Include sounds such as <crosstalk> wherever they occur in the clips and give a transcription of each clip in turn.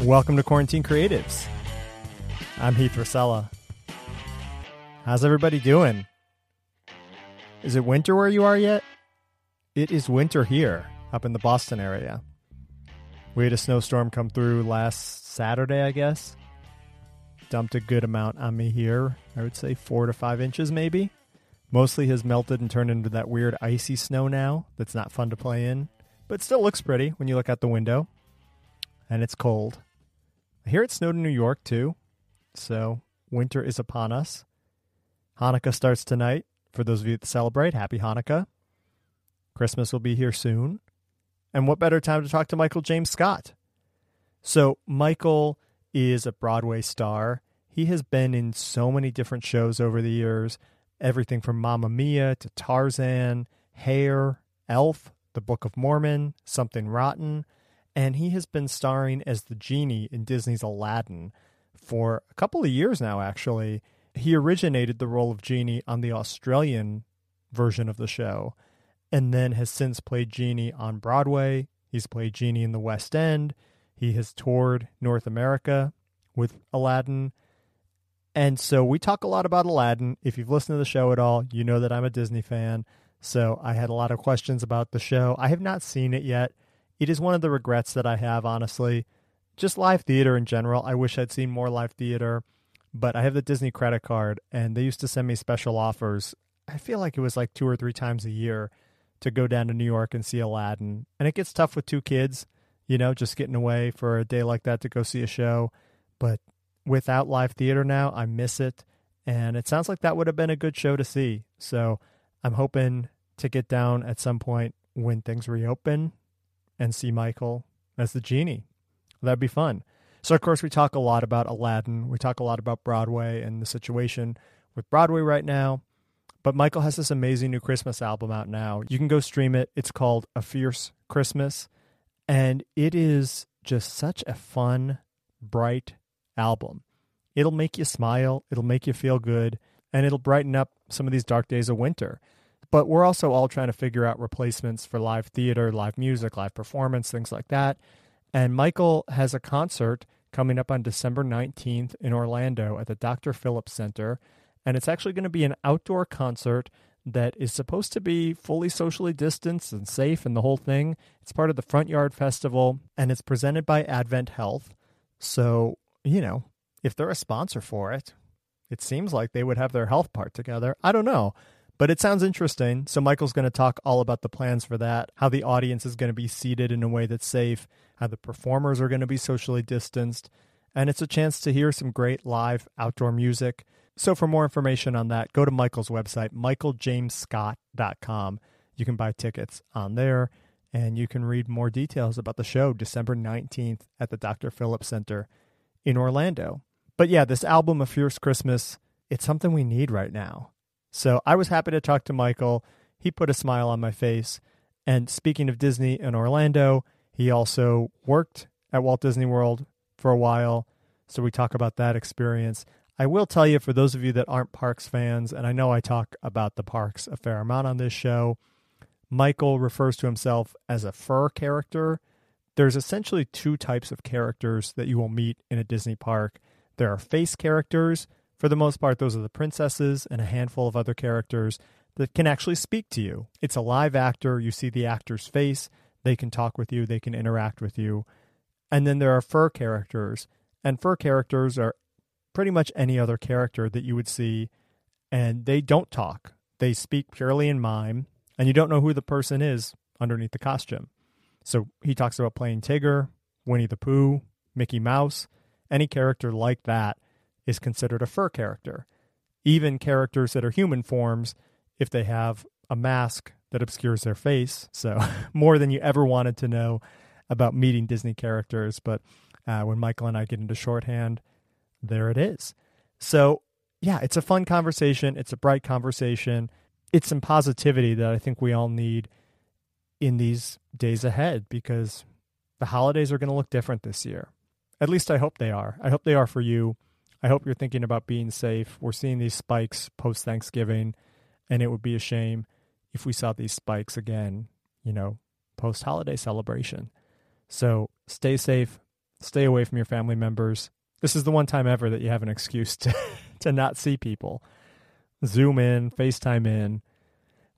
Welcome to Quarantine Creatives. I'm Heath Rosella. How's everybody doing? Is it winter where you are yet? It is winter here, up in the Boston area. We had a snowstorm come through last Saturday, I guess. Dumped a good amount on me here. I would say four to five inches, maybe. Mostly has melted and turned into that weird icy snow now that's not fun to play in, but still looks pretty when you look out the window. And it's cold. Hear it snowed in New York too, so winter is upon us. Hanukkah starts tonight. For those of you that celebrate, happy Hanukkah. Christmas will be here soon. And what better time to talk to Michael James Scott? So, Michael is a Broadway star. He has been in so many different shows over the years everything from Mamma Mia to Tarzan, Hair, Elf, The Book of Mormon, Something Rotten and he has been starring as the genie in Disney's Aladdin for a couple of years now, actually. He originated the role of Genie on the Australian version of the show and then has since played Genie on Broadway. He's played Genie in the West End. He has toured North America with Aladdin. And so we talk a lot about Aladdin. If you've listened to the show at all, you know that I'm a Disney fan. So I had a lot of questions about the show. I have not seen it yet. It is one of the regrets that I have, honestly. Just live theater in general. I wish I'd seen more live theater, but I have the Disney credit card, and they used to send me special offers. I feel like it was like two or three times a year to go down to New York and see Aladdin. And it gets tough with two kids, you know, just getting away for a day like that to go see a show. But without live theater now, I miss it. And it sounds like that would have been a good show to see. So I'm hoping to get down at some point when things reopen and see Michael as the genie. That'd be fun. So, of course, we talk a lot about Aladdin. We talk a lot about Broadway and the situation with Broadway right now. But Michael has this amazing new Christmas album out now. You can go stream it. It's called A Fierce Christmas. And it is just such a fun, bright album. It'll make you smile, it'll make you feel good, and it'll brighten up some of these dark days of winter. But we're also all trying to figure out replacements for live theater, live music, live performance, things like that. And Michael has a concert coming up on December 19th in Orlando at the Dr. Phillips Center. And it's actually going to be an outdoor concert that is supposed to be fully socially distanced and safe and the whole thing. It's part of the Front Yard Festival and it's presented by Advent Health. So, you know, if they're a sponsor for it, it seems like they would have their health part together. I don't know. But it sounds interesting. So Michael's going to talk all about the plans for that, how the audience is going to be seated in a way that's safe, how the performers are going to be socially distanced, and it's a chance to hear some great live outdoor music. So for more information on that, go to Michael's website, michaeljamesscott.com. You can buy tickets on there and you can read more details about the show December 19th at the Dr. Phillips Center in Orlando. But yeah, this album, A Fierce Christmas, it's something we need right now. So I was happy to talk to Michael. He put a smile on my face. And speaking of Disney and Orlando, he also worked at Walt Disney World for a while. So we talk about that experience. I will tell you, for those of you that aren't parks fans, and I know I talk about the parks a fair amount on this show, Michael refers to himself as a fur character. There's essentially two types of characters that you will meet in a Disney park. There are face characters, for the most part, those are the princesses and a handful of other characters that can actually speak to you. It's a live actor. You see the actor's face. They can talk with you. They can interact with you. And then there are fur characters. And fur characters are pretty much any other character that you would see. And they don't talk, they speak purely in mime. And you don't know who the person is underneath the costume. So he talks about playing Tigger, Winnie the Pooh, Mickey Mouse, any character like that is considered a fur character. Even characters that are human forms, if they have a mask that obscures their face. So, <laughs> more than you ever wanted to know about meeting Disney characters. But uh, when Michael and I get into shorthand, there it is. So, yeah, it's a fun conversation. It's a bright conversation. It's some positivity that I think we all need in these days ahead because the holidays are going to look different this year. At least I hope they are. I hope they are for you. I hope you're thinking about being safe. We're seeing these spikes post Thanksgiving, and it would be a shame if we saw these spikes again, you know, post holiday celebration. So stay safe, Stay away from your family members. This is the one time ever that you have an excuse to, <laughs> to not see people. Zoom in, FaceTime in.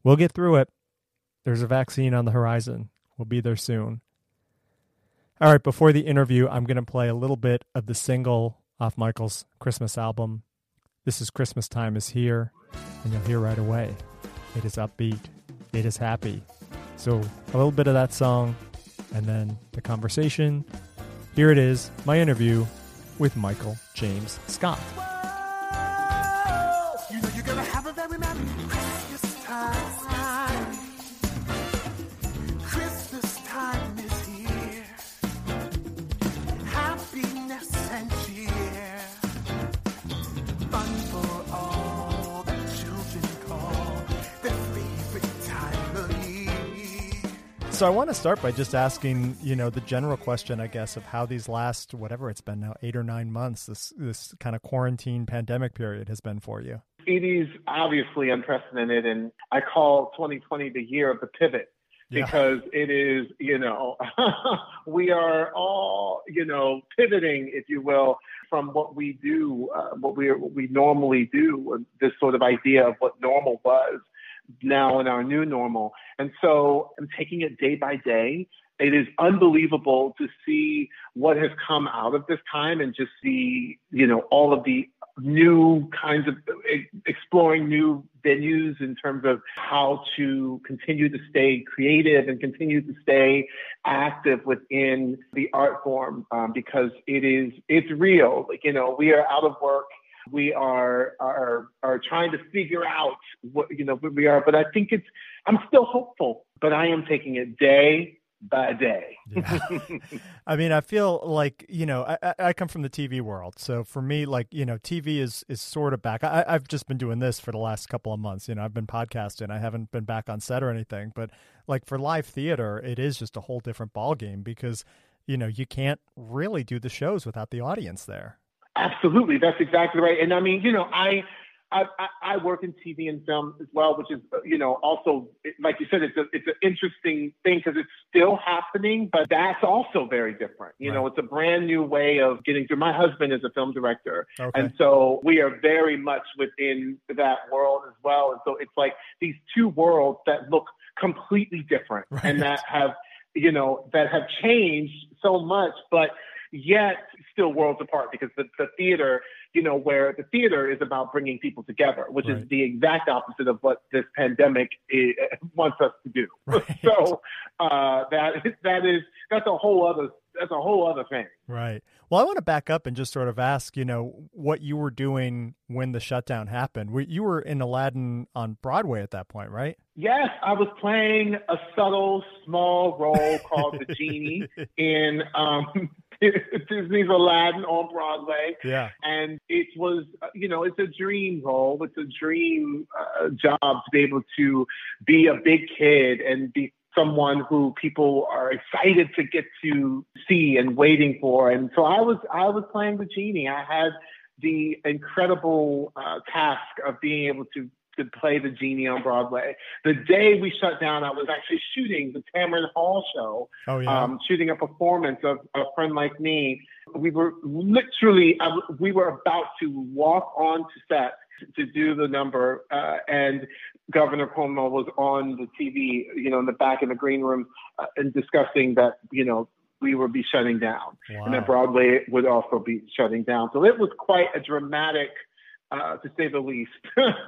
We'll get through it. There's a vaccine on the horizon. We'll be there soon. All right, before the interview, I'm going to play a little bit of the single off Michael's Christmas album. This is Christmas Time is Here, and you'll hear right away. It is upbeat, it is happy. So, a little bit of that song, and then the conversation. Here it is my interview with Michael James Scott. So I want to start by just asking, you know, the general question, I guess, of how these last whatever it's been now eight or nine months, this this kind of quarantine pandemic period has been for you. It is obviously unprecedented, and I call 2020 the year of the pivot because yeah. it is, you know, <laughs> we are all, you know, pivoting, if you will, from what we do, uh, what we what we normally do, this sort of idea of what normal was now in our new normal. And so I'm taking it day by day. It is unbelievable to see what has come out of this time and just see, you know, all of the new kinds of exploring new venues in terms of how to continue to stay creative and continue to stay active within the art form um, because it is it's real like you know we are out of work we are are are trying to figure out what you know where we are. But I think it's I'm still hopeful, but I am taking it day by day. yeah. <laughs> I mean, I feel like you know I, I come from the TV world, so for me, like you know, TV is is sort of back. I, I've just been doing this for the last couple of months. You know, I've been podcasting. I haven't been back on set or anything, but like for live theater, it is just a whole different ball game because you know you can't really do the shows without the audience there. Absolutely, that's exactly right. And I mean, you know, I I, I, work in TV and film as well, which is, you know, also, like you said, it's a, it's an interesting thing because it's still happening, but that's also very different. You right. know, it's a brand new way of getting through. My husband is a film director, okay. and so we are very much within that world as well. And so it's like these two worlds that look completely different right. and that have, you know, that have changed so much, but yet still worlds apart because the, the theater, you know, where the theater is about bringing people together, which right. is the exact opposite of what this pandemic is, <laughs> wants us to do. <laughs> Right. So uh, that that is that's a whole other that's a whole other thing. Right. Well, I want to back up and just sort of ask, you know, what you were doing when the shutdown happened. You were in Aladdin on Broadway at that point, right? Yes, I was playing a subtle, small role called the genie <laughs> in um, <laughs> Disney's Aladdin on Broadway. Yeah. And it was, you know, it's a dream role. It's a dream uh, job to be able to be a big kid and be someone who people are excited to get to see and waiting for. And so I was, I was playing the genie. I had the incredible uh, task of being able to to play the genie on Broadway. The day we shut down, I was actually shooting the Tamron Hall show. Oh, yeah. Um, shooting a performance of A Friend Like Me. We were literally, we were about to walk on to set to do the number, uh, and Governor Cuomo was on the TV, you know, in the back in the green room, uh, and discussing that, you know, we would be shutting down, wow. and that Broadway would also be shutting down. So it was quite a dramatic uh, to say the least.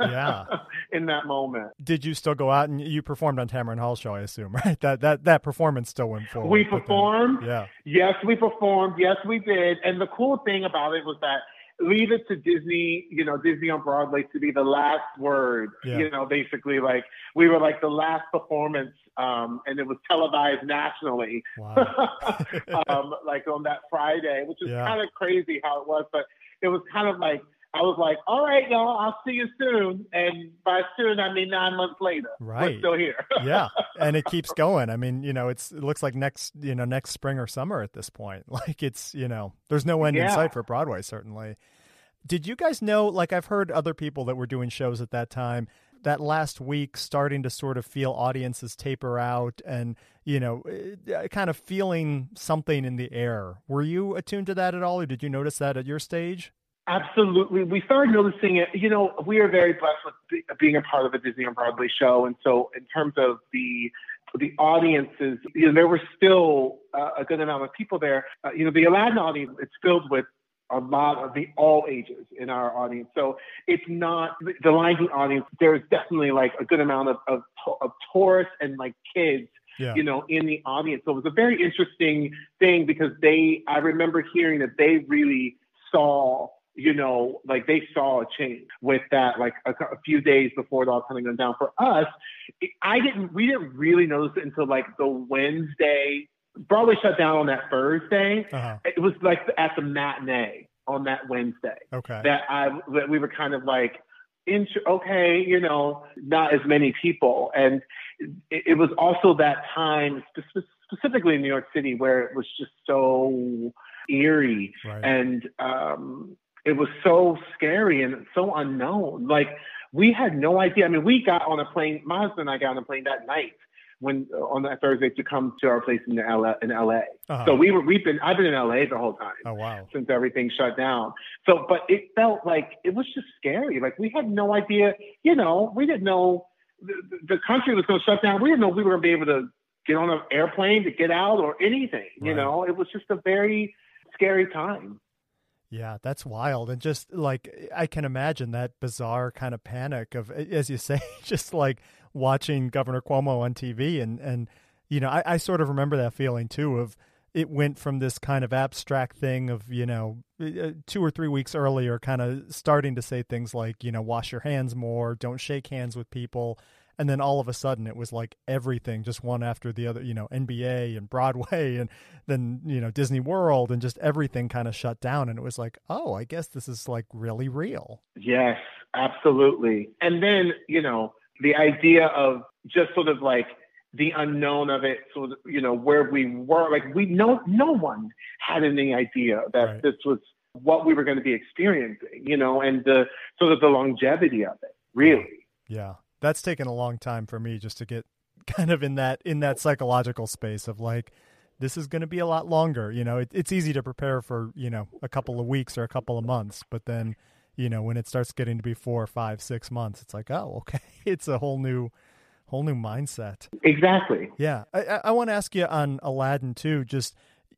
yeah. <laughs> in that moment. Did you still go out and you performed on Tamron Hall show? I assume, <laughs> right? That that that performance still went forward. We performed. Then, yeah. Yes, we performed. Yes, we did. And the cool thing about it was that leave it to Disney, you know, Disney on Broadway to be the last word. Yeah. You know, basically like we were like the last performance, um, and it was televised nationally. Wow. <laughs> um, like on that Friday, which is yeah. kind of crazy how it was, but it was kind of like I was like, all right, y'all, I'll see you soon. And by soon, I mean nine months later. Right. We're still here. <laughs> yeah. And it keeps going. I mean, you know, it's it looks like next, you know, next spring or summer at this point. <laughs> Like it's, you know, there's no end yeah. in sight for Broadway, certainly. Did you guys know, like I've heard other people that were doing shows at that time, that last week starting to sort of feel audiences taper out and, you know, eh, kind of feeling something in the air. Were you attuned to that at all, or did you notice that at your stage? Absolutely. We started noticing it. You know, we are very blessed with being a part of a Disney on Broadway show. And so, in terms of the the audiences, you know, there were still uh, a good amount of people there. Uh, you know, the Aladdin audience, it's filled with a lot of the all ages in our audience. So it's not the Lion King audience. There's definitely like a good amount of, of, of tourists and like kids yeah. you know, in the audience. So it was a very interesting thing because they, I remember hearing that they really saw you know, like they saw a change with that, like a, a few days before it all kind of went down. For us, I didn't, we didn't really notice it until like the Wednesday. Broadway shut down on that Thursday. Uh-huh. It was like at the matinee on that Wednesday. Okay. That I, that we were kind of like, okay, you know, not as many people. And it, it was also that time, specifically in New York City, where it was just so eerie right. and um, it was so scary and so unknown. Like we had no idea. I mean, we got on a plane. My husband and I got on a plane that night when uh, on that Thursday to come to our place in LA. In LA. Uh-huh. So we were. We've been. I've been in LA the whole time. Oh wow. Since everything shut down. So, but it felt like it was just scary. Like we had no idea. You know, we didn't know the, the country was going to shut down. We didn't know we were going to be able to get on an airplane to get out or anything. Right. You know, it was just a very scary time. Yeah, that's wild. And just like I can imagine that bizarre kind of panic of as you say, <laughs> just like watching Governor Cuomo on TV and and you know, I, I sort of remember that feeling too of it went from this kind of abstract thing of, you know, two or three weeks earlier kind of starting to say things like, you know, wash your hands more, don't shake hands with people and then all of a sudden it was like everything just one after the other you know nba and broadway and then you know disney world and just everything kind of shut down. And it was like oh i guess this is like really real. Yes absolutely. And then you know the idea of just sort of like the unknown of it so you know where we were like we no no one had any idea that right. this was what we were going to be experiencing you know and the sort of the longevity of it really. Yeah that's taken a long time for me just to get <laughs> kind of in that in that psychological space of like this is going to be a lot longer you know? It, it's easy to prepare for you know a couple of weeks or a couple of months but then you know when it starts getting to be four five six months it's like oh <laughs> okay it's a whole new whole new mindset. Exactly. Yeah. I, I want to ask you on aladdin too just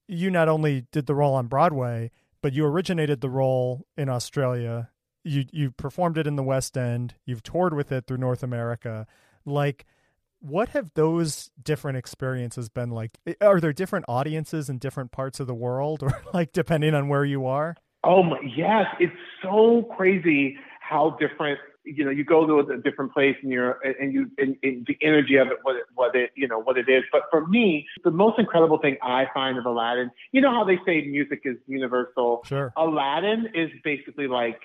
you not only did the role on broadway but you originated the role in australia you you performed it in the West End. You've toured with it through North America. Like, what have those different experiences been like? Are there different audiences in different parts of the world, <laughs> or like depending on where you are? Oh my, yes, it's so crazy how different. You know, you go to a different place and you're and you and, and the energy of it, what it, what it you know what it is. But for me, the most incredible thing I find of Aladdin, you know how they say music is universal. Sure. Aladdin is basically like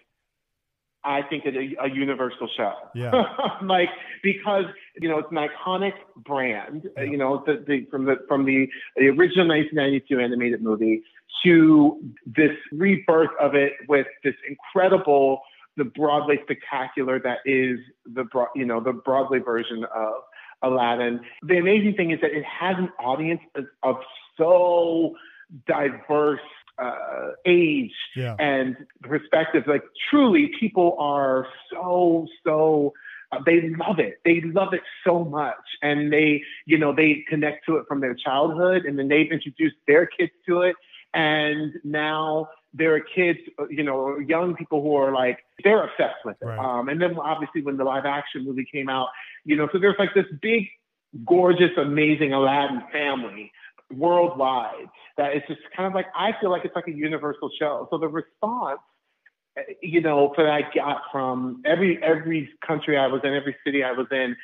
I think it's a, a universal show. Yeah. <laughs> like because you know it's an iconic brand. Yeah. You know the, the from the from the, the original 1992 animated movie to this rebirth of it with this incredible the Broadway spectacular that is the you know the Broadway version of Aladdin. The amazing thing is that it has an audience of, of so diverse uh, age yeah. and perspective. Like truly, people are so so. Uh, they love it. They love it so much, and they, you know, they connect to it from their childhood, and then they've introduced their kids to it, and now there are kids, uh, you know, young people who are like they're obsessed with it. Right. Um, and then obviously when the live action movie came out, you know, so there's like this big, gorgeous, amazing Aladdin family worldwide that it's just kind of like I feel like it's like a universal show. So the response, eh, you know, that I got from every every country I was in, every city I was in,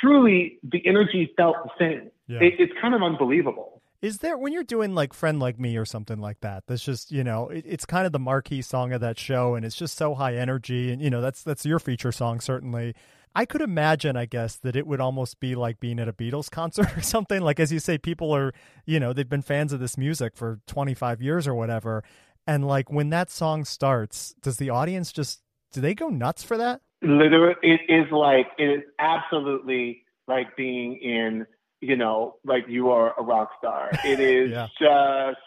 truly the energy felt the same. Yeah. It, it's kind of unbelievable. Is there when you're doing like "Friend Like Me" or something like that? That's just you know, it, it's kind of the marquee song of that show, and it's just so high energy, and you know, that's that's your feature song certainly. I could imagine, I guess, that it would almost be like being at a Beatles concert <laughs> or something. Like, as you say, people are, you know, they've been fans of this music for 25 years or whatever. And like when that song starts, does the audience just, do they go nuts for that? Literally, it is like it is absolutely like being in, you know, like you are a rock star. <laughs> It is yeah. just,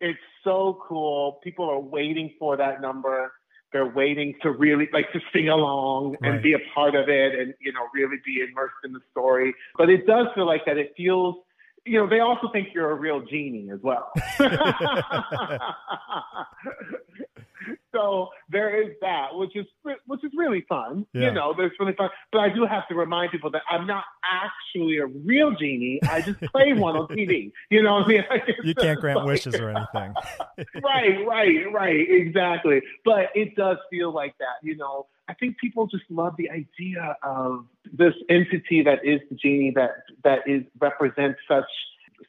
it's so cool. People are waiting for that number. They're waiting to really like to sing along and right. be a part of it and, you know, really be immersed in the story. But it does feel like that it feels you know, they also think you're a real genie as well. <laughs> <laughs> <laughs> so there is that, which is which is really fun. Yeah. You know, there's really fun. But I do have to remind people that I'm not actually a real genie. I just play one on TV. <laughs> You know what I mean? <laughs> you can't grant like, wishes or anything. right, right, right. Exactly. But it does feel like that. You know, I think people just love the idea of this entity that is the genie that that is represents such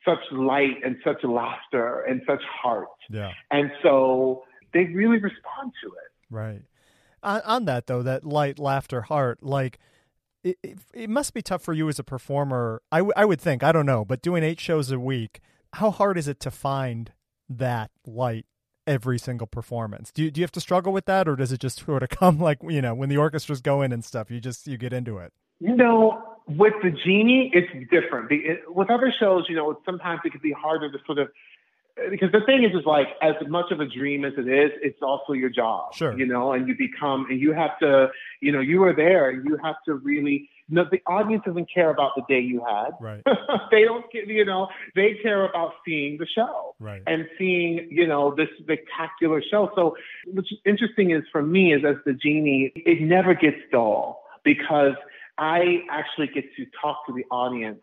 such light and such laughter and such heart. Yeah. And so they really respond to it. Right. On, on that though, that light, laughter, heart, like it, it, it, must be tough for you as a performer. I, w- I would think, I don't know, but doing eight shows a week, how hard is it to find that light every single performance? Do you, do you have to struggle with that or does it just sort of <laughs> come like, you know, when the orchestra's going and stuff, you just, you get into it? You know, with the genie, it's different. With other shows, you know, sometimes it can be harder to sort of because the thing is, is like as much of a dream as it is, it's also your job. Sure. You know, and you become, and you have to, you know, you are there, and you have to really. No, the audience doesn't care about the day you had. Right. <laughs> they don't, you know, they care about seeing the show. Right. And seeing, you know, this spectacular show. So, what's interesting is for me is as the genie, it never gets dull because I actually get to talk to the audience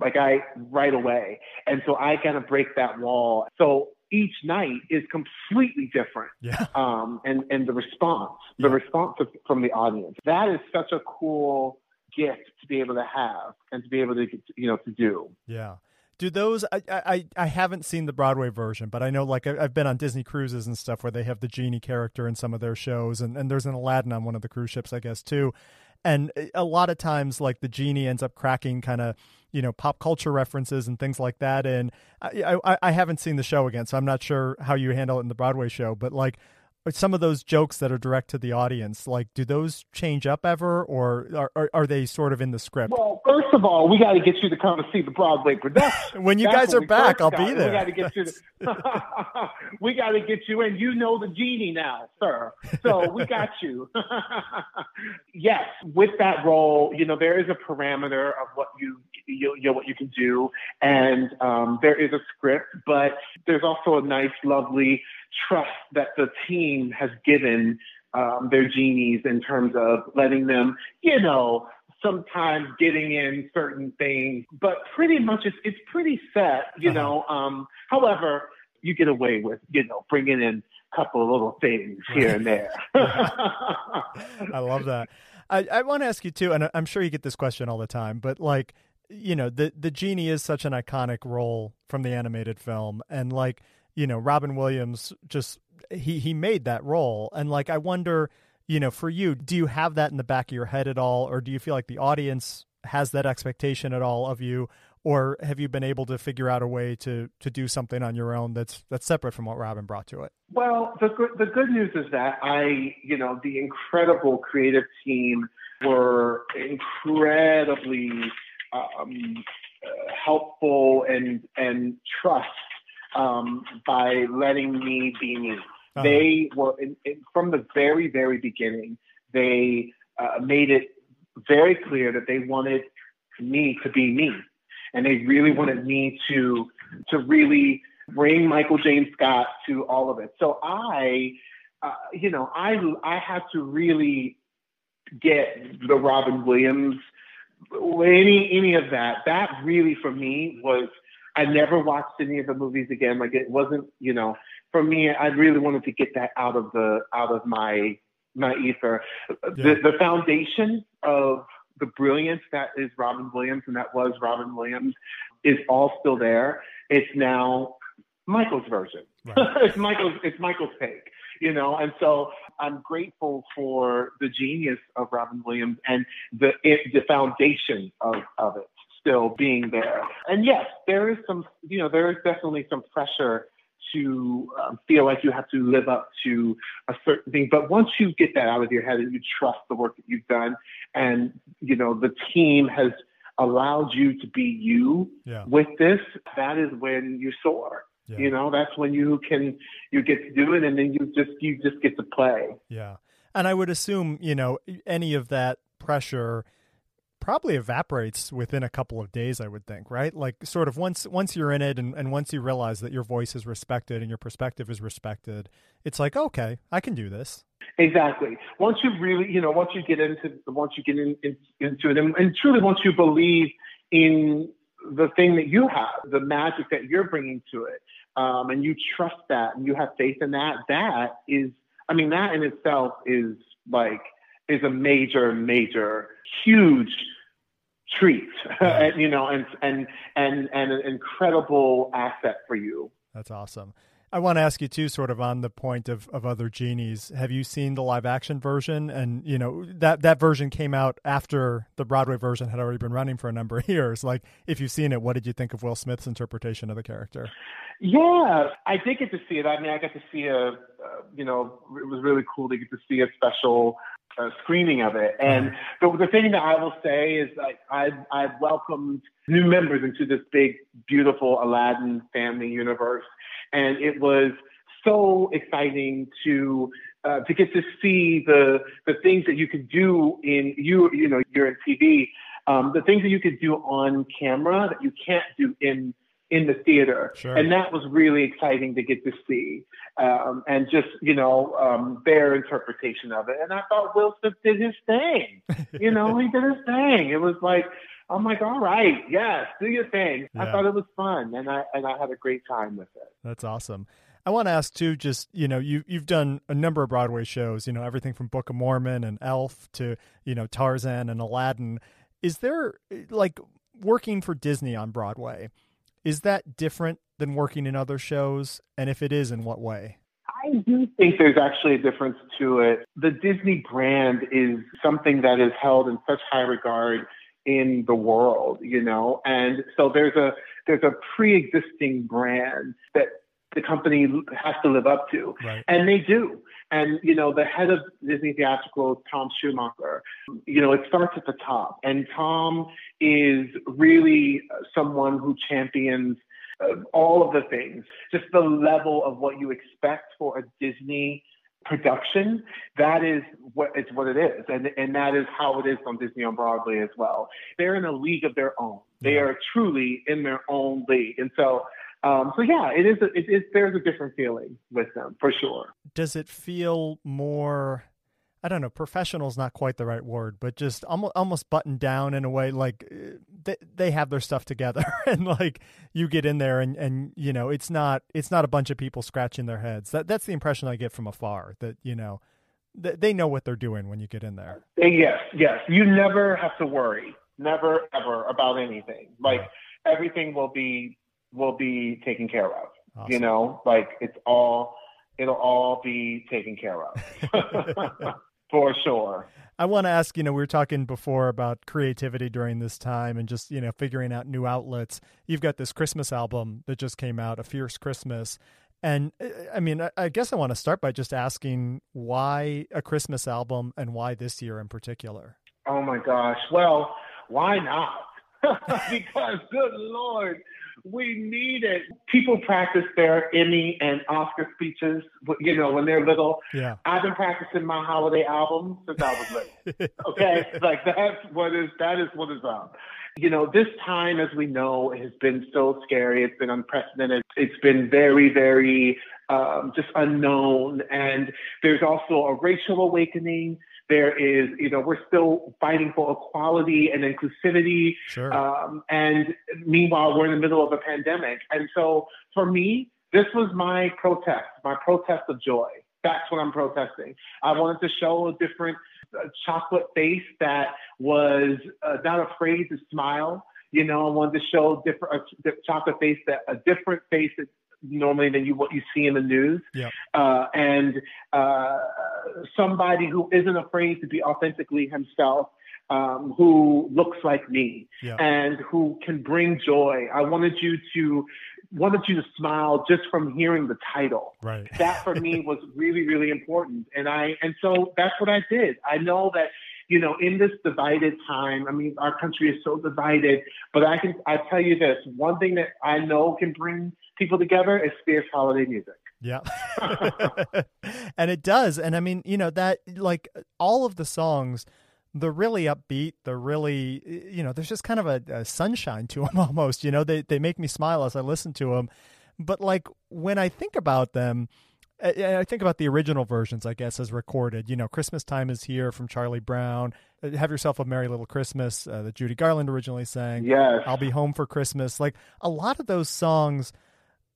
like I right away. And so I kind of break that wall. So each night is completely different. Yeah. Um, and, and the response, the yeah. response from the audience, that is such a cool gift to be able to have and to be able to, you know, to do. Yeah. Do those? I, I I haven't seen the Broadway version, but I know like I've been on Disney cruises and stuff where they have the genie character in some of their shows, and, and there's an Aladdin on one of the cruise ships, I guess too. And a lot of times, like the genie ends up cracking kind of you know pop culture references and things like that. And I, I, I haven't seen the show again, so I'm not sure how you handle it in the Broadway show. But like some of those jokes that are direct to the audience, like do those change up ever, or are are, are they sort of in the script? Well, first of all, we got to get you to come and see the Broadway production. <laughs> when you That's guys are back, I'll got. be there. We got to get you. To, <laughs> <laughs> we got to get you in. You know the genie now, sir. So we got you. yes, with that role, you know there is a parameter of what you you, you know what you can do, and um, there is a script, but there's also a nice, lovely trust that the team has given um, their genies in terms of letting them, you know, sometimes getting in certain things, but pretty much it's, it's pretty set, you uh-huh. know. Um, however, you get away with, you know, bringing in a couple of little things here and there. <laughs> I love that. I, I want to ask you too, and I'm sure you get this question all the time, but like, you know, the the genie is such an iconic role from the animated film, and like you know, Robin Williams just he he made that role, and like I wonder, you know, for you, do you have that in the back of your head at all, or do you feel like the audience has that expectation at all of you, or have you been able to figure out a way to to do something on your own that's that's separate from what Robin brought to it? Well, the good the good news is that I, you know, the incredible creative team were incredibly um, uh, helpful and and trust um, by letting me be me. Uh-huh. They were in, in, from the very, very beginning. They uh, made it very clear that they wanted me to be me, and they really wanted me to to really bring Michael James Scott to all of it. So I, uh, you know, I I had to really get the Robin Williams, any any of that. That really for me was I never watched any of the movies again. Like it wasn't, you know, for me, I really wanted to get that out of the out of my my ether. Yeah. The the foundation of the brilliance that is Robin Williams and that was Robin Williams is all still there. It's now Michael's version. Right. <laughs> it's Michael's it's Michael's take, you know. And so I'm grateful for the genius of Robin Williams and the it, the foundation of of it still being there. And yes, there is some, you know, there is definitely some pressure to um, feel like you have to live up to a certain thing. But once you get that out of your head and you trust the work that you've done, and you know the team has allowed you to be you yeah. with this, that is when you soar. Yeah. You know, that's when you can you get to do it, and then you just you just get to play. Yeah, and I would assume you know any of that pressure probably evaporates within a couple of days i would think right? Like sort of once once you're in it and, and once you realize that your voice is respected and your perspective is respected it's like okay i can do this. Exactly. Once you really you know once you get into once you get in, in, into it and, and truly once you believe in the thing that you have the magic that you're bringing to it um, and you trust that and you have faith in that that is i mean that in itself is like is a major, major, huge treat, <laughs> you know, and and and and an incredible asset for you. That's awesome. I want to ask you too, sort of on the point of, of other genies. Have you seen the live action version? And you know that that version came out after the Broadway version had already been running for a number of <laughs> years. Like, if you've seen it, what did you think of Will Smith's interpretation of the character? Yeah, I did get to see it. I mean, I got to see a, uh, you know, it was really cool to get to see a special uh, screening of it. And the, the thing that I will say is like I've, I've welcomed new members into this big, beautiful Aladdin family universe. And it was so exciting to uh, to get to see the the things that you could do in you you know you're in TV, um, the things that you could do on camera that you can't do in in the theater. Sure. And that was really exciting to get to see um, and just, you know, um, their interpretation of it. And I thought Will Smith did his thing. you know, he did his thing. It was like, I'm like, all right, yes, do your thing. Yeah. I thought it was fun, and I and I had a great time with it. That's awesome. I want to ask too, just you know, you you've done a number of Broadway shows, you know, everything from Book of Mormon and Elf to you know Tarzan and Aladdin. Is there like working for Disney on Broadway? Is that different than working in other shows? And if it is, in what way? I do think there's actually a difference to it. The Disney brand is something that is held in such high regard in the world, you know, and so there's a there's a pre-existing brand that the company has to live up to, right. and they do. And you know, the head of Disney Theatrical, Tom Schumacher, you know, it starts at the top, and Tom is really someone who champions uh, all of the things, just the level of what you expect for a Disney production. That is what it's what it is, and and that is how it is on Disney on Broadway as well. They're in a league of their own. They are truly in their own league, and so um, so yeah, it is. A, it is. There's a different feeling with them for sure. Does it feel more? I don't know. Professional is not quite the right word, but just almost almost buttoned down in a way. Like uh, they they have their stuff together, <laughs> and like you get in there, and and you know it's not it's not a bunch of people scratching their heads. That that's the impression I get from afar. That you know they know what they're doing when you get in there. Yes, yes. You never have to worry, never ever about anything. Like everything will be will be taken care of. Awesome. You know, like it's all it'll all be taken care of <laughs> for sure. I want to ask, you know, we were talking before about creativity during this time and just, you know, figuring out new outlets. You've got this Christmas album that just came out, A Fierce Christmas. And uh, I mean, I guess I want to start by just asking why a Christmas album and why this year in particular? Oh my gosh. Well, why not? <laughs> because good Lord, we need it. People practice their Emmy and Oscar speeches, you know, when they're little. Yeah. I've been practicing my holiday album since I was little. <laughs> okay, like that's what is that is what is up. You know, this time, as we know, has been so scary. It's been unprecedented. It's been very, very um, just unknown. And there's also a racial awakening. There is, you know, we're still fighting for equality and inclusivity. Sure. Um, and meanwhile, we're in the middle of a pandemic. And so for me, this was my protest, my protest of joy. That's what I'm protesting. I wanted to show a different uh, chocolate face that was uh, not afraid to smile. You know, I wanted to show different a chocolate face that a different face that normally than you what you see in the news. Yeah. Uh, and uh, somebody who isn't afraid to be authentically himself. Um, who looks like me yeah. and who can bring joy. I wanted you to wanted you to smile just from hearing the title. Right. That for me <laughs> was really, really important. And I, and so that's what I did. I know that, you know, in this divided time, I mean, our country is so divided, but I can, I tell you this, one thing that I know can bring people together is fierce holiday music. Yeah. <laughs> <laughs> and it does. And I mean, you know, that like all of the songs, they're really upbeat. They're really, you know, there's just kind of a, a, sunshine to <laughs> them almost. You know, they they make me smile as I listen to them. But like when I think about them, I, I think about the original versions, I guess, as recorded. You know, Christmas time is here from Charlie Brown. Uh, Have yourself a merry little Christmas uh, that Judy Garland originally sang. Yes, I'll be home for Christmas. Like a lot of those songs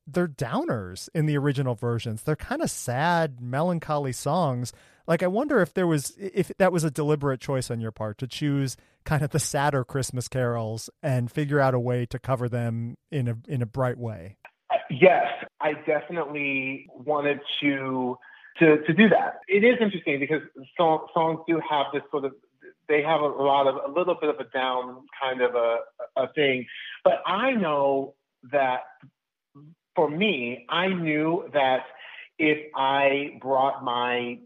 they're downers in the original versions. They're kind of sad, melancholy songs like I wonder if there was if that was a deliberate choice on your part to choose kind of the sadder Christmas carols and figure out a way to cover them in a in a bright way. Yes, I definitely wanted to to to do that. It is interesting because song, songs do have this sort of they have a lot of a little bit of a down kind of a a thing, but I know that for me, I knew that if I brought my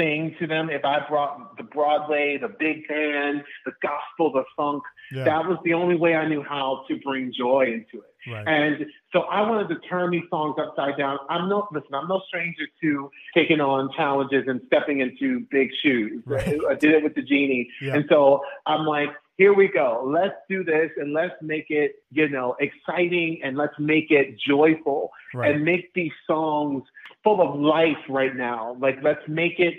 thing to them. If I brought the Broadway, the big band, the gospel, the funk, yeah. that was the only way I knew how to bring joy into it. Right. And so I wanted to turn these songs upside down. I'm no listen, I'm no stranger to taking on challenges and stepping into big shoes. Right. I did it with the genie. Yeah. And so I'm like, here we go. Let's do this and let's make it, you know, exciting and let's make it joyful right. and make these songs full of life right now. Like let's make it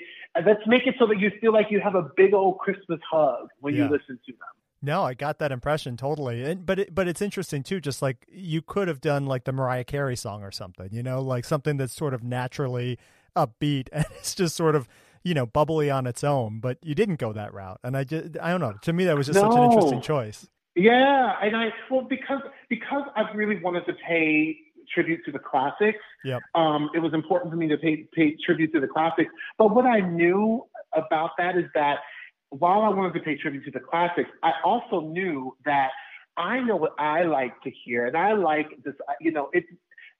let's make it so that you feel like you have a big old Christmas hug when yeah. you listen to them. No, I got that impression totally. And but it, but it's interesting too just like you could have done like the Mariah Carey song or something, you know, like something that's sort of naturally upbeat <laughs> and it's just sort of you know bubbly on its own but you didn't go that route and i just i don't know to me that was just no. such an interesting choice yeah and i well because because i really wanted to pay tribute to the classics. Yep. Um, it was important for me to pay, pay tribute to the classics. But what I knew about that is that while I wanted to pay tribute to the classics, I also knew that I know what I like to hear, and I like this. You know, it's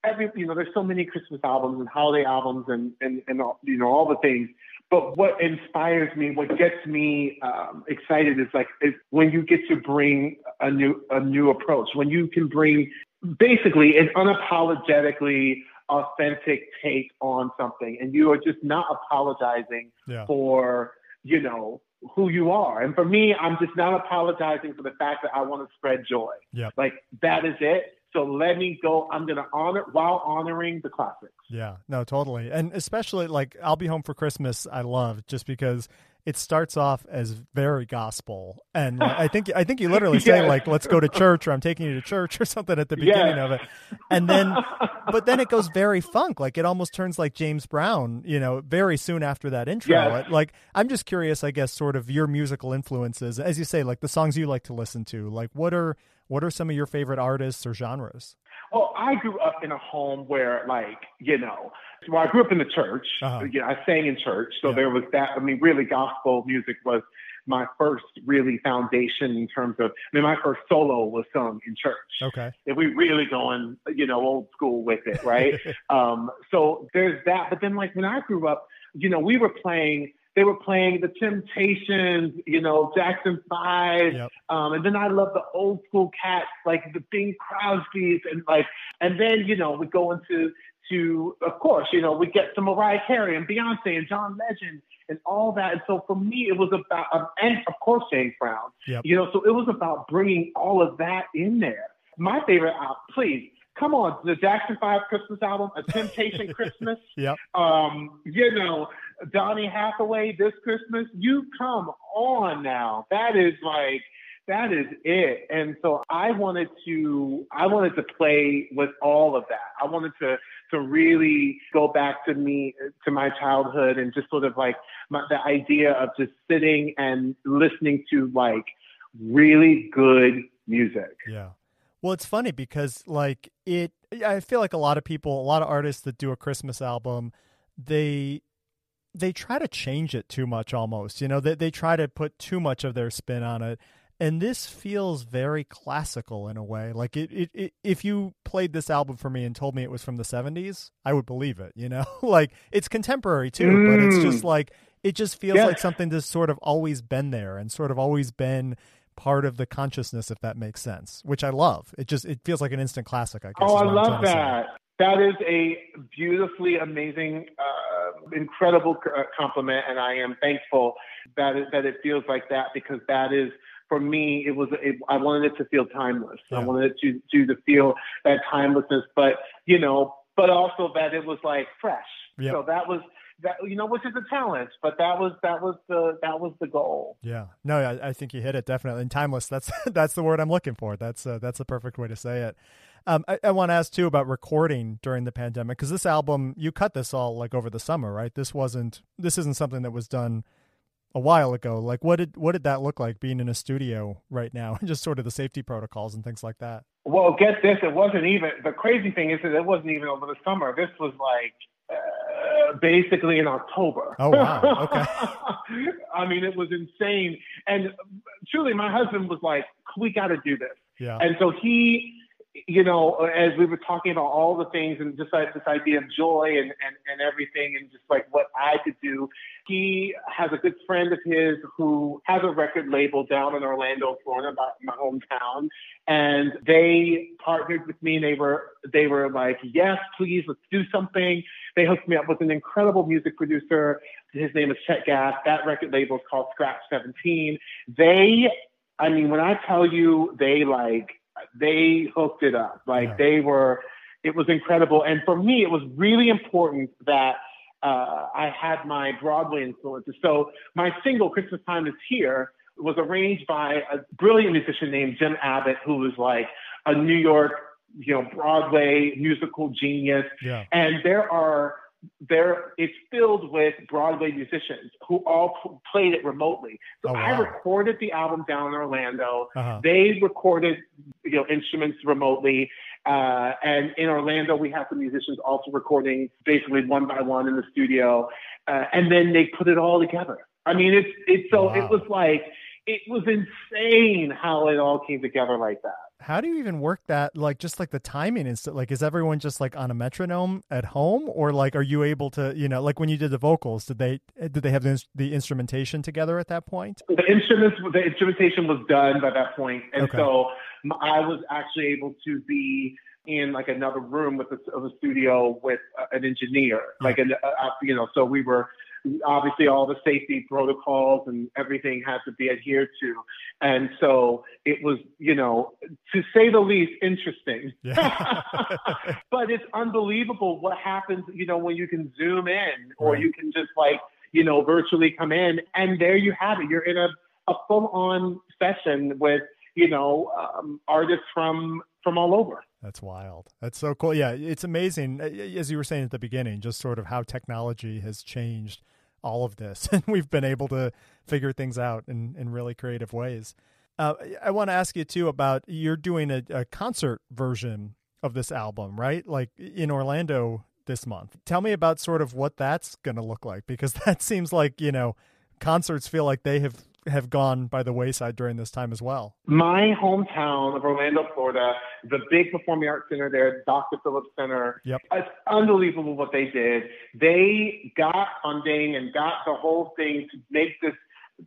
every you know. There's so many Christmas albums and holiday albums and and and all, you know all the things. But what inspires me, what gets me um, excited is like is when you get to bring a new a new approach. When you can bring basically an unapologetically authentic take on something and you are just not apologizing yeah. for you know who you are and for me i'm just not apologizing for the fact that i want to spread joy yep. like that is it so let me go i'm going to honor while honoring the classics yeah no totally and especially like i'll be home for christmas i love just because it starts off as very gospel, and <laughs> I think I think you literally say yes. like, "Let's go to church," or "I'm taking you to church," or something at the beginning yes. of it, and then, <laughs> but then it goes very funk, like it almost turns like James Brown, you know, very soon after that intro. Yes. Like, I'm just curious, I guess, sort of your musical influences, as you say, like the songs you like to listen to. Like, what are what are some of your favorite artists or genres? Well, I grew up in a home where, like, you know, well, I grew up in the church. Uh-huh. You know, I sang in church, so yeah. there was that. I mean, really, gospel music was my first really foundation in terms of. I mean, my first solo was sung in church. Okay. If we really going, you know, old school with it, right? <laughs> um, so there's that. But then, like when I grew up, you know, we were playing they were playing the Temptations, you know, Jackson Five, yep. um, and then I love the old school cats like the Bing Crosby's, and like, and then you know we go into to, of course, you know we get some Mariah Carey and Beyonce and John Legend and all that. And so for me, it was about, um, and of course James Brown, yep. you know, so it was about bringing all of that in there. My favorite, uh, please come on, the Jackson Five Christmas album, A Temptation <laughs> Christmas. Yep. Um, you know, Donny Hathaway this Christmas. You come on now. That is like that is it. And so I wanted to I wanted to play with all of that. I wanted to to really go back to me to my childhood and just sort of like my, the idea of just sitting and listening to like really good music. Yeah. Well, it's funny because like it I feel like a lot of people, a lot of artists that do a Christmas album, they they try to change it too much almost. You know, they they try to put too much of their spin on it. and this feels very classical in a way. Like it, it, it, if you played this album for me and told me it was from the '70s, I would believe it. You know, <laughs> like it's contemporary too, mm. but it's just mm. like it just feels yes. like something that's sort of always been there and sort of always been part of the consciousness, if that makes sense. Which I love. It just it feels like an instant classic. I guess. Oh, I love that. That is a beautifully amazing, uh, incredible uh, compliment, and I am thankful that it, that it feels like that because that is for me, it was it, I wanted it to feel timeless. Yeah. I wanted it to, to to feel that timelessness, but you know, but also that it was like fresh. Yep. So that was that you know, which is a talent, but that was that was the that was the goal. Yeah, no, I, I think you hit it definitely. And timeless, that's <laughs> that's the word I'm looking for. That's uh, that's the perfect way to say it. Um, I, I want to ask too about recording during the pandemic because this album you cut this all like over the summer, right? This wasn't this isn't something that was done a while ago. Like what did what did that look like being in a studio right now <laughs> and just sort of the safety protocols and things like that? Well, get this, it wasn't even the crazy thing is that it wasn't even over the summer. This was like uh, basically in October. Oh wow. Okay. <laughs> I mean, it was insane. And truly my husband was like, "We got to do this." Yeah. And so he you know, as we were talking about all the things and just like this idea of joy and, and, and everything and just like what I could do, he has a good friend of his who has a record label down in Orlando, Florida, my hometown. And they partnered with me and they were, they were like, yes, please, let's do something. They hooked me up with an incredible music producer. His name is Chet Gass. That record label is called Scratch 17. They, I mean, when I tell you they like, they hooked it up. Like yeah. they were, it was incredible. And for me, it was really important that uh, I had my Broadway influences. So my single, Christmas Time is Here, was arranged by a brilliant musician named Jim Abbott, who was like a New York, you know, Broadway musical genius. Yeah. And there are there it's filled with Broadway musicians who all played it remotely. So oh, wow. I recorded the album down in Orlando. Uh-huh. They recorded you know instruments remotely. Uh, and in Orlando, we have the musicians also recording basically one by one in the studio, uh, and then they put it all together. I mean, it's it's so wow. it was like it was insane how it all came together like that. How do you even work that like just like the timing is like is everyone just like on a metronome at home? Or like are you able to you know like when you did the vocals did they did they have the, the instrumentation together at that point? The instruments the instrumentation was done by that point. And okay. so i was actually able to be in like another room with a, of a studio with an engineer like an uh, you know so we were obviously all the safety protocols and everything has to be adhered to. And so it was, you know, to say the least, interesting. Yeah. <laughs> but it's unbelievable what happens, you know, when you can zoom in or right. you can just like, you know, virtually come in and there you have it. You're in a, a full on session with, you know, um, artists from from all over. That's wild. That's so cool. Yeah, it's amazing. As you were saying at the beginning, just sort of how technology has changed all of this, <laughs> and we've been able to figure things out in, in really creative ways. Uh, I want to ask you too about you're doing a, a concert version of this album, right? Like in Orlando this month. Tell me about sort of what that's going to look like because <laughs> that seems like, you know, concerts feel like they have have gone by the wayside during this time as well. My hometown of Orlando, Florida, the big performing arts center there, Dr. Phillips Center. Yep. It's unbelievable what they did. They got funding and got the whole thing to make this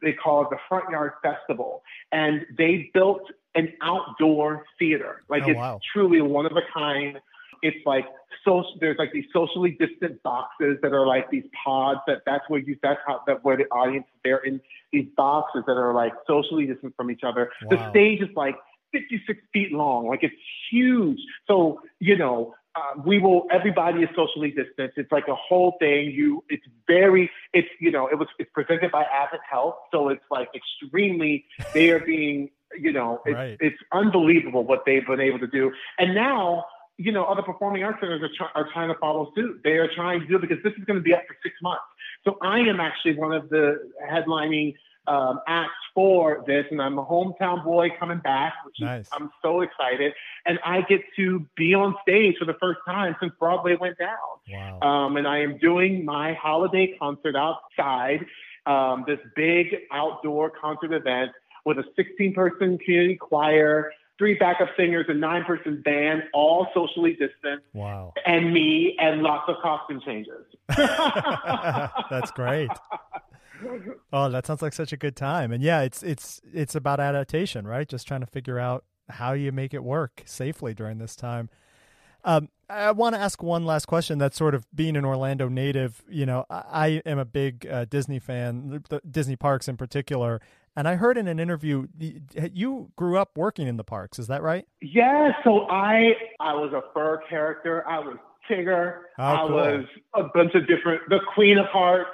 they call it the Front Yard Festival. And they built an outdoor theater. Like oh, it's wow. truly one of a kind. It's like social, there's like these socially distant boxes that are like these pods that that's where you, that's how, that where the audience, they're in these boxes that are like socially distant from each other. Wow. The stage is like 56 feet long. Like it's huge. So, you know, uh, we will, everybody is socially distanced. It's like a whole thing. You, it's very, it's, you know, it was, it's presented by Advent Health. So it's like extremely, they are being, you know, it's, right. it's unbelievable what they've been able to do. And now, you know, other performing arts centers are, try- are trying to follow suit. They are trying to do it because this is going to be up for six months. So I am actually one of the headlining um, acts for this, and I'm a hometown boy coming back, which nice. is, I'm so excited. And I get to be on stage for the first time since Broadway went down. Wow. Um, and I am doing my holiday concert outside, um, this big outdoor concert event with a 16 person community choir, three backup singers, a nine person band, all socially distanced. Wow. And me and lots of costume changes. <laughs> That's great. Oh, that sounds like such a good time. And yeah, it's it's it's about adaptation, right? Just trying to figure out how you make it work safely during this time. Um, I want to ask one last question. That's sort of being an Orlando native. You know, I, I am a big uh, Disney fan, the Disney parks in particular. And I heard in an interview you grew up working in the parks. Is that right? Yeah. So I I was a fur character. I was Tigger. Oh, I cool. was a bunch of different. The Queen of Hearts.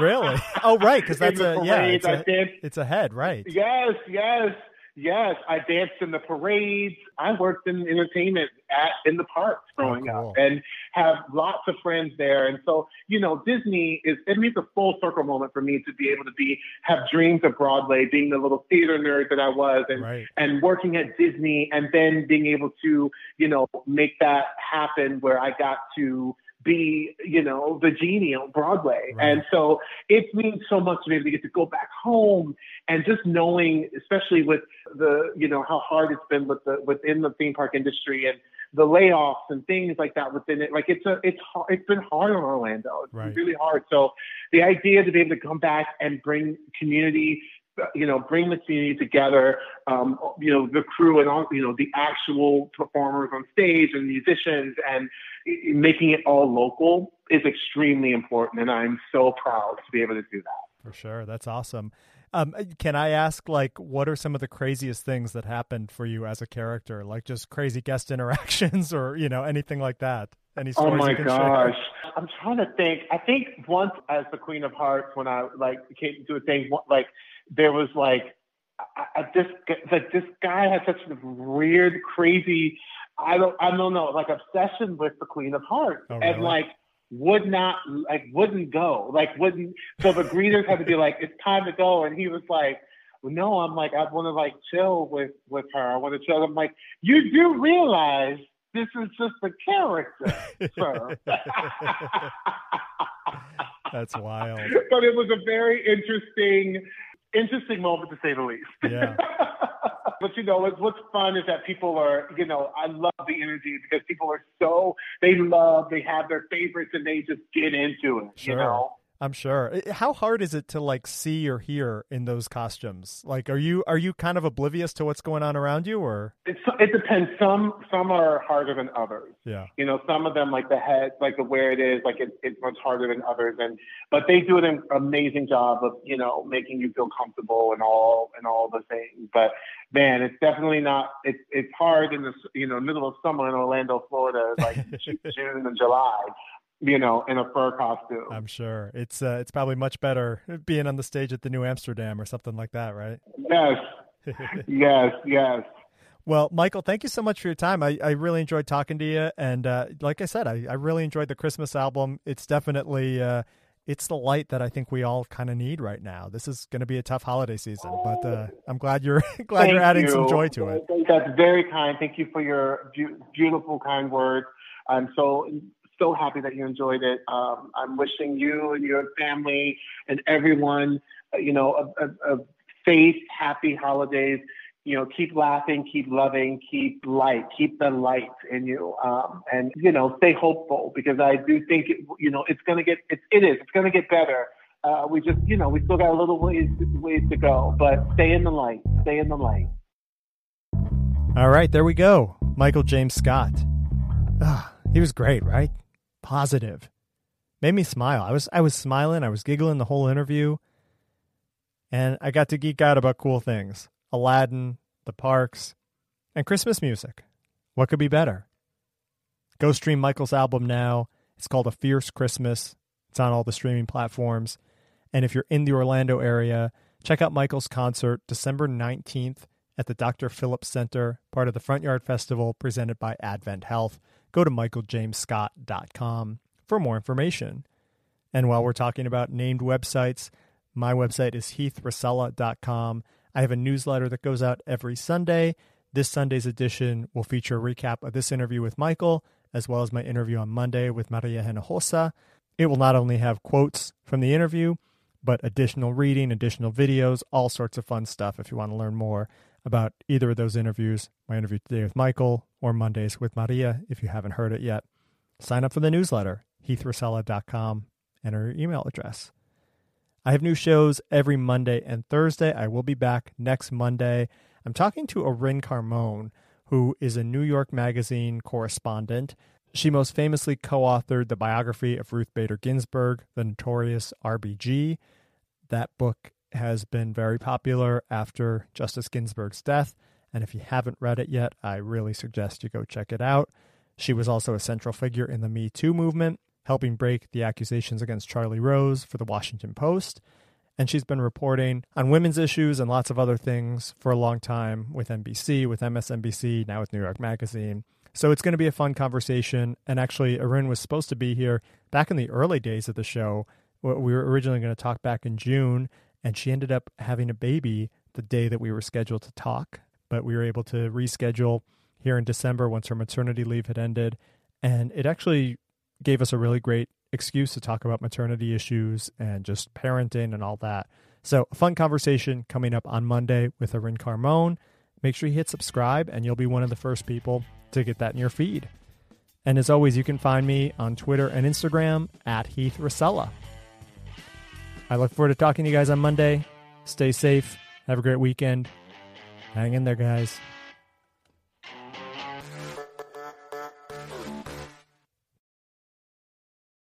really? Oh, right. Because <laughs> that's a yeah. It's a, it's a head, right? Yes, yes, yes. I danced in the parades. I worked in entertainment at in the parks oh, growing Oh, cool. up, and have lots of friends there. And so, you know, Disney is it means a full circle moment for me to be able to be have dreams of Broadway, being the little theater nerd that I was, and Right. and working at Disney, and then being able to, you know, make that happen where I got to be, you know, the genie on Broadway. Right. And so it means so much to be able to get to go back home and just knowing, especially with the, you know, how hard it's been with the within the theme park industry and the layoffs and things like that within it. Like it's a, it's hard, it's been hard on Orlando. It's Right. really hard. So the idea to be able to come back and bring community, you know, bring the community together, um, you know, the crew and all, you know, the actual performers on stage and musicians and making it all local is extremely important. And I'm so proud to be able to do that. For sure. That's awesome. Um, can I ask, like, what are some of the craziest things that happened for you as a character? Like just crazy guest <laughs> interactions or, you know, anything like that? Any Oh stories my you can gosh. I'm trying to think. I think once as the Queen of Hearts, when I like came to a thing, like there was like I, this like this guy had such a weird, crazy, I don't I don't know, like obsession with the Queen of Hearts, Oh, and really? like would not like wouldn't go, like wouldn't. So the greeters had to be like, it's time to go, and he was like. No, I'm like, I want to like chill with with her. I want to chill. I'm like, you do realize this is just a character, sir. <laughs> That's wild. <laughs> but it was a very interesting, interesting moment to say the least. <laughs> Yeah. but you know, what's, what's fun is that people are, you know, I love the energy because people are so they love, they have their favorites, and they just get into it. Sure. You know. I'm sure. How hard is it to like see or hear in those costumes? Like, are you are you kind of oblivious to what's going on around you, or It's, it depends. Some some are harder than others. yeah, You know, some of them like the head, like the where it is, like it, it's much harder than others. And but they do an amazing job of you know making you feel comfortable and all and all the things. But man, it's definitely not. It's it's hard in the you know middle of summer in Orlando, Florida, like <laughs> June and July. You know, in a fur costume. I'm sure it's uh, it's probably much better <laughs> being on the stage at the New Amsterdam or something like that, right? yes, <laughs> yes, yes. Well, Michael, thank you so much for your time. I, I really enjoyed talking to you, and uh, like I said, I, I really enjoyed the Christmas album. It's definitely uh, it's the light that I think we all kind of need right now. This is going to be a tough holiday season, but uh, I'm glad you're <laughs> glad Thank you're adding you. some joy to it. That's very kind. Thank you for your beautiful, kind words. I'm so so happy that you enjoyed it. Um, I'm wishing you and your family and everyone, uh, you know, a, a, a safe, happy holidays. You know, keep laughing, keep loving, keep light, keep the light in you, um, and you know, stay hopeful because I do think it, you know it's gonna get it, it is it's gonna get better. Uh, we just you know we still got a little ways ways to go, but stay in the light, stay in the light. All right, there we go. Michael James Scott. Ah, he was great, right? Positive. Made me smile. I was I was smiling, I was giggling the whole interview. And I got to geek out about cool things. Aladdin, the parks, and Christmas music. What could be better? Go stream Michael's album now. It's called A Fierce Christmas. It's on all the streaming platforms. And if you're in the Orlando area, check out Michael's concert December 19th at the Dr. Phillips Center, part of the Front Yard Festival presented by Advent Health. Go to michaeljamesscott.com for more information. And while we're talking about named websites, my website is heathrasella.com. I have a newsletter that goes out every Sunday. This Sunday's edition will feature a recap of this interview with Michael, as well as my interview on Monday with Maria Hinojosa. It will not only have quotes from the interview, but additional reading, additional videos, all sorts of fun stuff if you want to learn more about either of those interviews. My interview today with Michael or Mondays with Maria, if you haven't heard it yet. Sign up for the newsletter, heathrosella.com, enter your email address. I have new shows every Monday and Thursday. I will be back next Monday. I'm talking to Irin Carmon, who is a New York Magazine correspondent. She most famously co authored the biography of Ruth Bader Ginsburg, the notorious RBG. That book has been very popular after Justice Ginsburg's death. And if you haven't read it yet, I really suggest you go check it out. She was also a central figure in the Me Too movement, helping break the accusations against Charlie Rose for the Washington Post. And she's been reporting on women's issues and lots of other things for a long time with NBC, with MSNBC, now with New York Magazine. So it's going to be a fun conversation. And actually, Irin was supposed to be here back in the early days of the show. We were originally going to talk back in June, and she ended up having a baby the day that we were scheduled to talk. But we were able to reschedule here in December once her maternity leave had ended. And it actually gave us a really great excuse to talk about maternity issues and just parenting and all that. So, a fun conversation coming up on Monday with Irin Carmon. Make sure you hit subscribe, and you'll be one of the first people to get that in your feed. And as always, you can find me on Twitter and Instagram at Heath Rosella. I look forward to talking to you guys on Monday. Stay safe. Have a great weekend. Hang in there, guys.